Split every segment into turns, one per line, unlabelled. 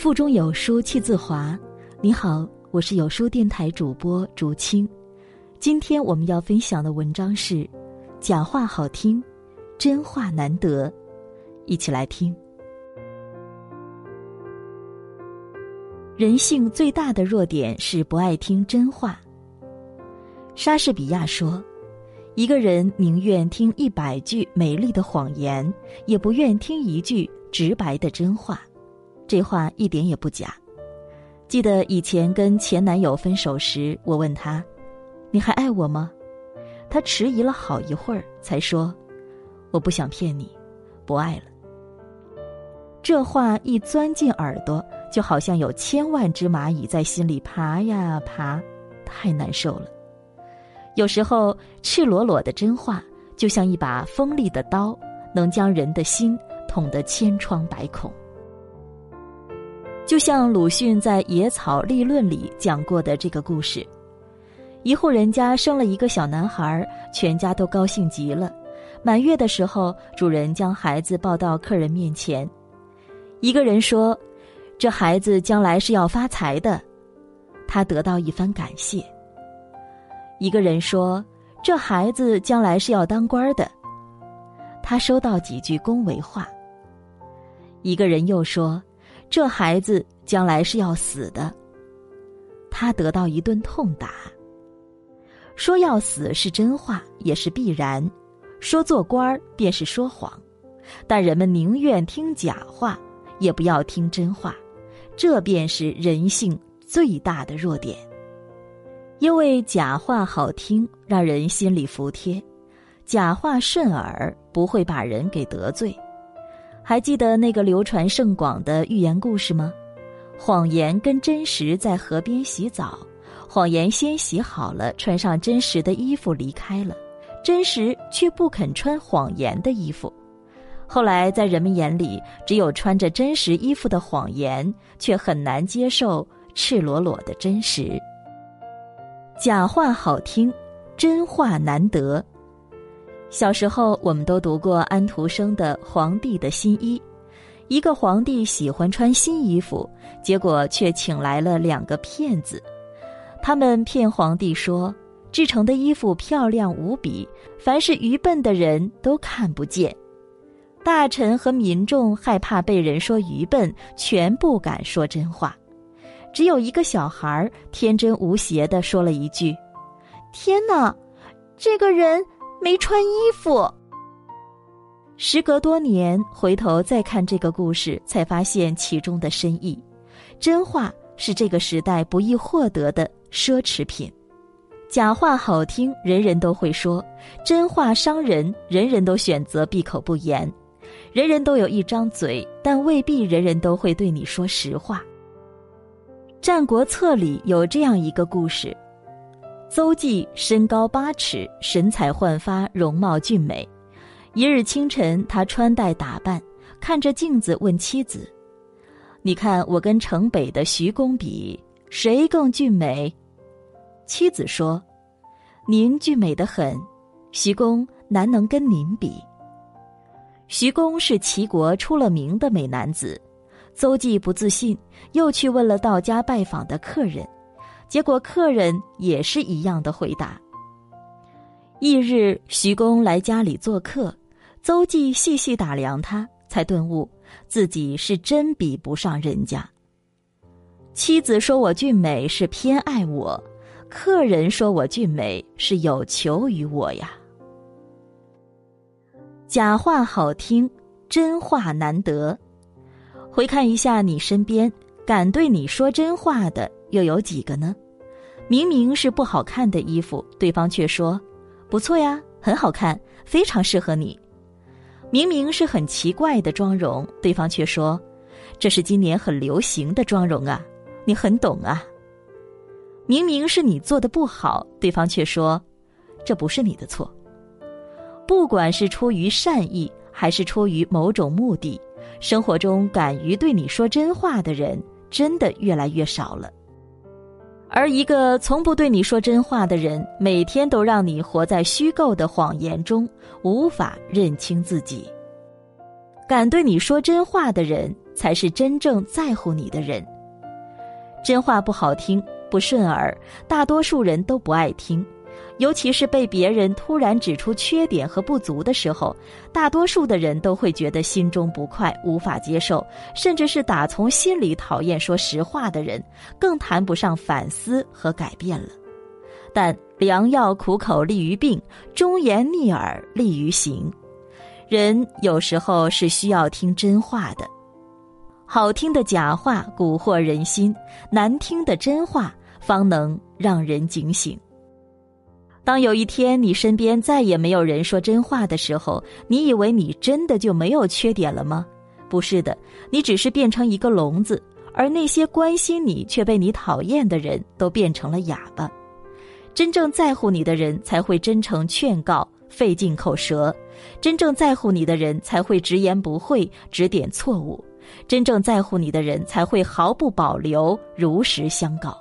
腹中有书气自华。你好，我是有书电台主播竹青。今天我们要分享的文章是：假话好听，真话难得。一起来听。人性最大的弱点是不爱听真话。莎士比亚说：“一个人宁愿听一百句美丽的谎言，也不愿听一句直白的真话。”这话一点也不假。记得以前跟前男友分手时，我问他：“你还爱我吗？”他迟疑了好一会儿，才说：“我不想骗你，不爱了。”这话一钻进耳朵，就好像有千万只蚂蚁在心里爬呀爬，太难受了。有时候，赤裸裸的真话就像一把锋利的刀，能将人的心捅得千疮百孔。像鲁迅在《野草立论》里讲过的这个故事：一户人家生了一个小男孩，全家都高兴极了。满月的时候，主人将孩子抱到客人面前，一个人说：“这孩子将来是要发财的。”他得到一番感谢。一个人说：“这孩子将来是要当官的。”他收到几句恭维话。一个人又说。这孩子将来是要死的，他得到一顿痛打。说要死是真话，也是必然；说做官儿便是说谎，但人们宁愿听假话，也不要听真话，这便是人性最大的弱点。因为假话好听，让人心里服帖；假话顺耳，不会把人给得罪。还记得那个流传甚广的寓言故事吗？谎言跟真实在河边洗澡，谎言先洗好了，穿上真实的衣服离开了，真实却不肯穿谎言的衣服。后来在人们眼里，只有穿着真实衣服的谎言，却很难接受赤裸裸的真实。假话好听，真话难得。小时候，我们都读过安徒生的《皇帝的新衣》。一个皇帝喜欢穿新衣服，结果却请来了两个骗子。他们骗皇帝说，制成的衣服漂亮无比，凡是愚笨的人都看不见。大臣和民众害怕被人说愚笨，全不敢说真话。只有一个小孩天真无邪的说了一句：“天哪，这个人。”没穿衣服。时隔多年，回头再看这个故事，才发现其中的深意。真话是这个时代不易获得的奢侈品，假话好听，人人都会说；真话伤人，人人都选择闭口不言。人人都有一张嘴，但未必人人都会对你说实话。《战国策》里有这样一个故事。邹忌身高八尺，神采焕发，容貌俊美。一日清晨，他穿戴打扮，看着镜子问妻子：“你看我跟城北的徐公比，谁更俊美？”妻子说：“您俊美的很，徐公难能跟您比。”徐公是齐国出了名的美男子。邹忌不自信，又去问了到家拜访的客人。结果客人也是一样的回答。翌日，徐公来家里做客，邹忌细细打量他，才顿悟自己是真比不上人家。妻子说我俊美是偏爱我，客人说我俊美是有求于我呀。假话好听，真话难得。回看一下你身边，敢对你说真话的。又有几个呢？明明是不好看的衣服，对方却说：“不错呀，很好看，非常适合你。”明明是很奇怪的妆容，对方却说：“这是今年很流行的妆容啊，你很懂啊。”明明是你做的不好，对方却说：“这不是你的错。”不管是出于善意，还是出于某种目的，生活中敢于对你说真话的人，真的越来越少了。而一个从不对你说真话的人，每天都让你活在虚构的谎言中，无法认清自己。敢对你说真话的人，才是真正在乎你的人。真话不好听，不顺耳，大多数人都不爱听。尤其是被别人突然指出缺点和不足的时候，大多数的人都会觉得心中不快，无法接受，甚至是打从心里讨厌说实话的人，更谈不上反思和改变了。但良药苦口利于病，忠言逆耳利于行。人有时候是需要听真话的，好听的假话蛊惑人心，难听的真话方能让人警醒。当有一天你身边再也没有人说真话的时候，你以为你真的就没有缺点了吗？不是的，你只是变成一个聋子，而那些关心你却被你讨厌的人都变成了哑巴。真正在乎你的人才会真诚劝告，费尽口舌；真正在乎你的人才会直言不讳，指点错误；真正在乎你的人才会毫不保留，如实相告。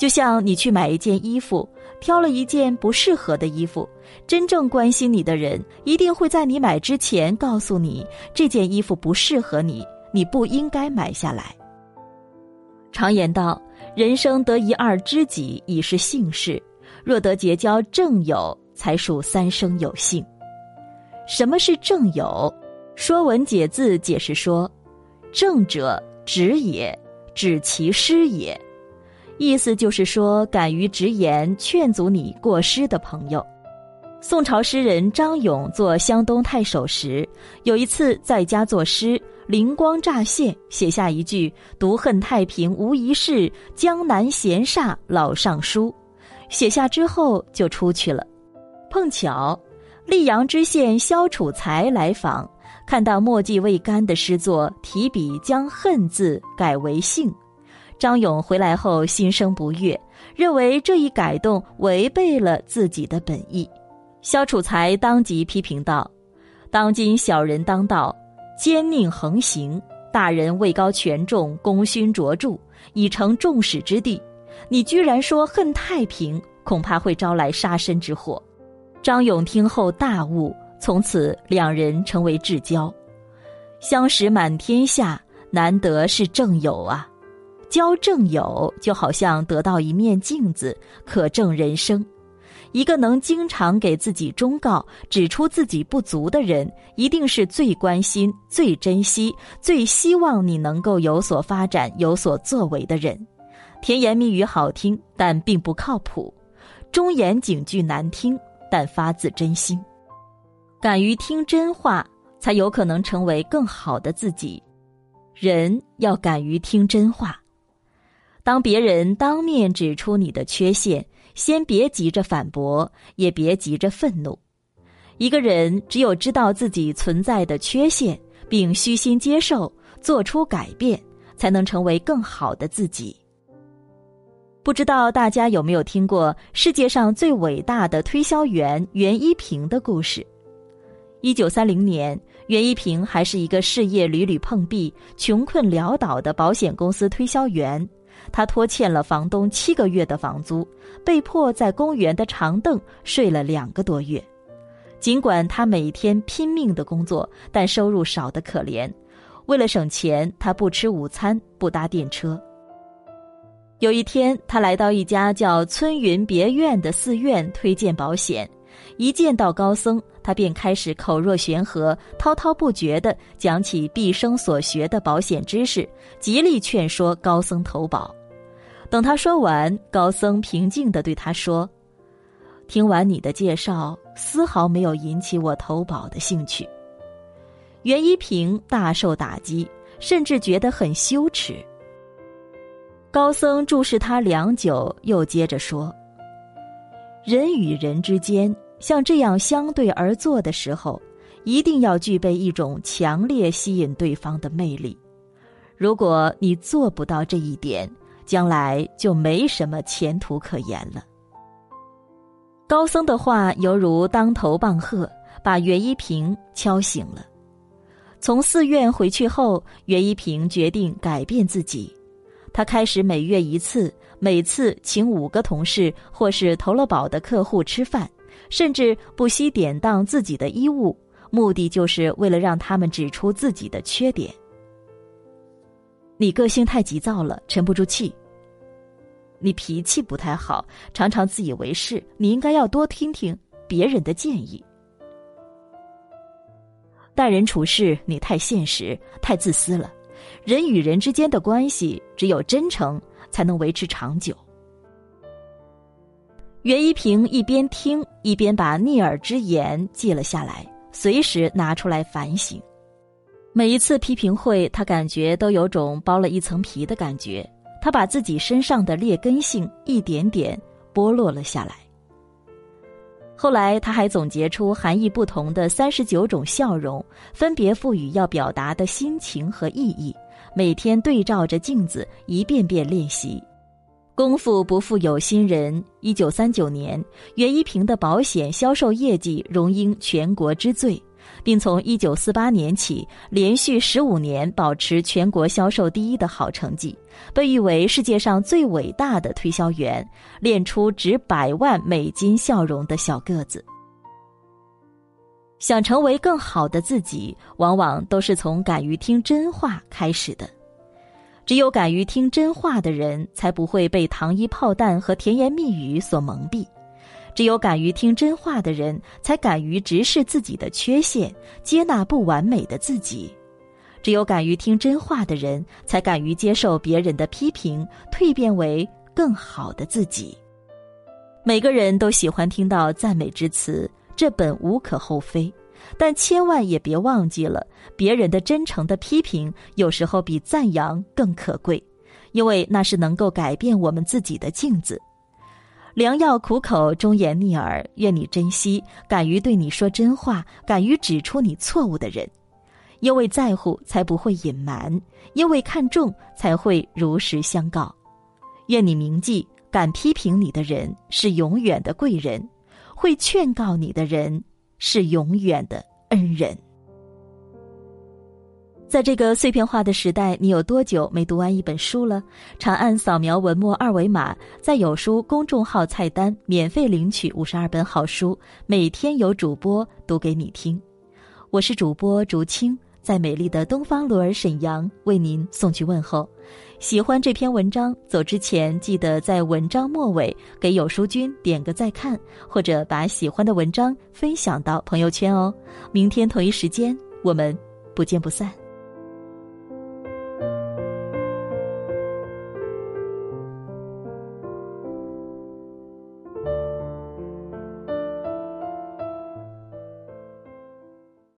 就像你去买一件衣服。挑了一件不适合的衣服，真正关心你的人一定会在你买之前告诉你这件衣服不适合你，你不应该买下来。常言道，人生得一二知己已是幸事，若得结交正友，才属三生有幸。什么是正友？《说文解字》解释说：“正者，直也，指其师也。”意思就是说，敢于直言劝阻你过失的朋友。宋朝诗人张勇做湘东太守时，有一次在家作诗，灵光乍现，写下一句“独恨太平无一事，江南闲煞老尚书”。写下之后就出去了。碰巧，溧阳知县萧楚才来访，看到墨迹未干的诗作，提笔将“恨”字改为“幸”。张勇回来后心生不悦，认为这一改动违背了自己的本意。萧楚才当即批评道：“当今小人当道，奸佞横行；大人位高权重，功勋卓著，已成众矢之的。你居然说恨太平，恐怕会招来杀身之祸。”张勇听后大悟，从此两人成为至交。相识满天下，难得是正友啊！交正友，就好像得到一面镜子，可证人生。一个能经常给自己忠告、指出自己不足的人，一定是最关心、最珍惜、最希望你能够有所发展、有所作为的人。甜言蜜语好听，但并不靠谱；忠言警句难听，但发自真心。敢于听真话，才有可能成为更好的自己。人要敢于听真话。当别人当面指出你的缺陷，先别急着反驳，也别急着愤怒。一个人只有知道自己存在的缺陷，并虚心接受，做出改变，才能成为更好的自己。不知道大家有没有听过世界上最伟大的推销员袁一平的故事？一九三零年，袁一平还是一个事业屡屡碰壁、穷困潦倒的保险公司推销员。他拖欠了房东七个月的房租，被迫在公园的长凳睡了两个多月。尽管他每天拼命的工作，但收入少得可怜。为了省钱，他不吃午餐，不搭电车。有一天，他来到一家叫村云别院的寺院推荐保险，一见到高僧，他便开始口若悬河、滔滔不绝地讲起毕生所学的保险知识，极力劝说高僧投保。等他说完，高僧平静地对他说：“听完你的介绍，丝毫没有引起我投保的兴趣。”袁一平大受打击，甚至觉得很羞耻。高僧注视他良久，又接着说：“人与人之间，像这样相对而坐的时候，一定要具备一种强烈吸引对方的魅力。如果你做不到这一点，”将来就没什么前途可言了。高僧的话犹如当头棒喝，把袁一平敲醒了。从寺院回去后，袁一平决定改变自己。他开始每月一次，每次请五个同事或是投了保的客户吃饭，甚至不惜典当自己的衣物，目的就是为了让他们指出自己的缺点。你个性太急躁了，沉不住气。你脾气不太好，常常自以为是，你应该要多听听别人的建议。待人处事，你太现实，太自私了。人与人之间的关系，只有真诚才能维持长久。袁一平一边听，一边把逆耳之言记了下来，随时拿出来反省。每一次批评会，他感觉都有种剥了一层皮的感觉。他把自己身上的劣根性一点点剥落了下来。后来，他还总结出含义不同的三十九种笑容，分别赋予要表达的心情和意义。每天对照着镜子，一遍遍练习。功夫不负有心人。一九三九年，袁一平的保险销售业绩荣膺全国之最。并从一九四八年起连续十五年保持全国销售第一的好成绩，被誉为世界上最伟大的推销员，练出值百万美金笑容的小个子。想成为更好的自己，往往都是从敢于听真话开始的。只有敢于听真话的人，才不会被糖衣炮弹和甜言蜜语所蒙蔽。只有敢于听真话的人，才敢于直视自己的缺陷，接纳不完美的自己；只有敢于听真话的人，才敢于接受别人的批评，蜕变为更好的自己。每个人都喜欢听到赞美之词，这本无可厚非，但千万也别忘记了，别人的真诚的批评，有时候比赞扬更可贵，因为那是能够改变我们自己的镜子。良药苦口，忠言逆耳。愿你珍惜敢于对你说真话、敢于指出你错误的人，因为在乎才不会隐瞒，因为看重才会如实相告。愿你铭记，敢批评你的人是永远的贵人，会劝告你的人是永远的恩人。在这个碎片化的时代，你有多久没读完一本书了？长按扫描文末二维码，在有书公众号菜单免费领取五十二本好书，每天有主播读给你听。我是主播竹青，在美丽的东方罗尔沈阳为您送去问候。喜欢这篇文章，走之前记得在文章末尾给有书君点个再看，或者把喜欢的文章分享到朋友圈哦。明天同一时间，我们不见不散。